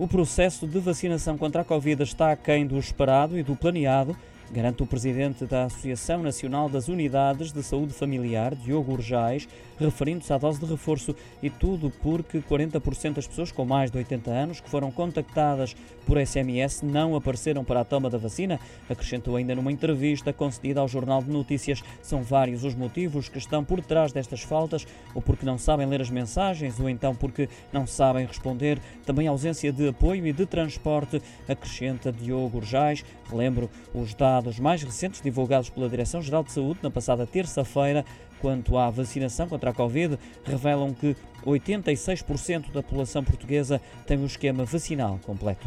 O processo de vacinação contra a Covid está aquém do esperado e do planeado garante o presidente da Associação Nacional das Unidades de Saúde Familiar, Diogo Urjais, referindo-se à dose de reforço e tudo porque 40% das pessoas com mais de 80 anos que foram contactadas por SMS não apareceram para a toma da vacina. Acrescentou ainda numa entrevista concedida ao Jornal de Notícias. São vários os motivos que estão por trás destas faltas, ou porque não sabem ler as mensagens, ou então porque não sabem responder. Também a ausência de apoio e de transporte, acrescenta Diogo Urjais. Lembro os dados dados mais recentes divulgados pela Direção-Geral de Saúde na passada terça-feira quanto à vacinação contra a Covid revelam que 86% da população portuguesa tem o esquema vacinal completo.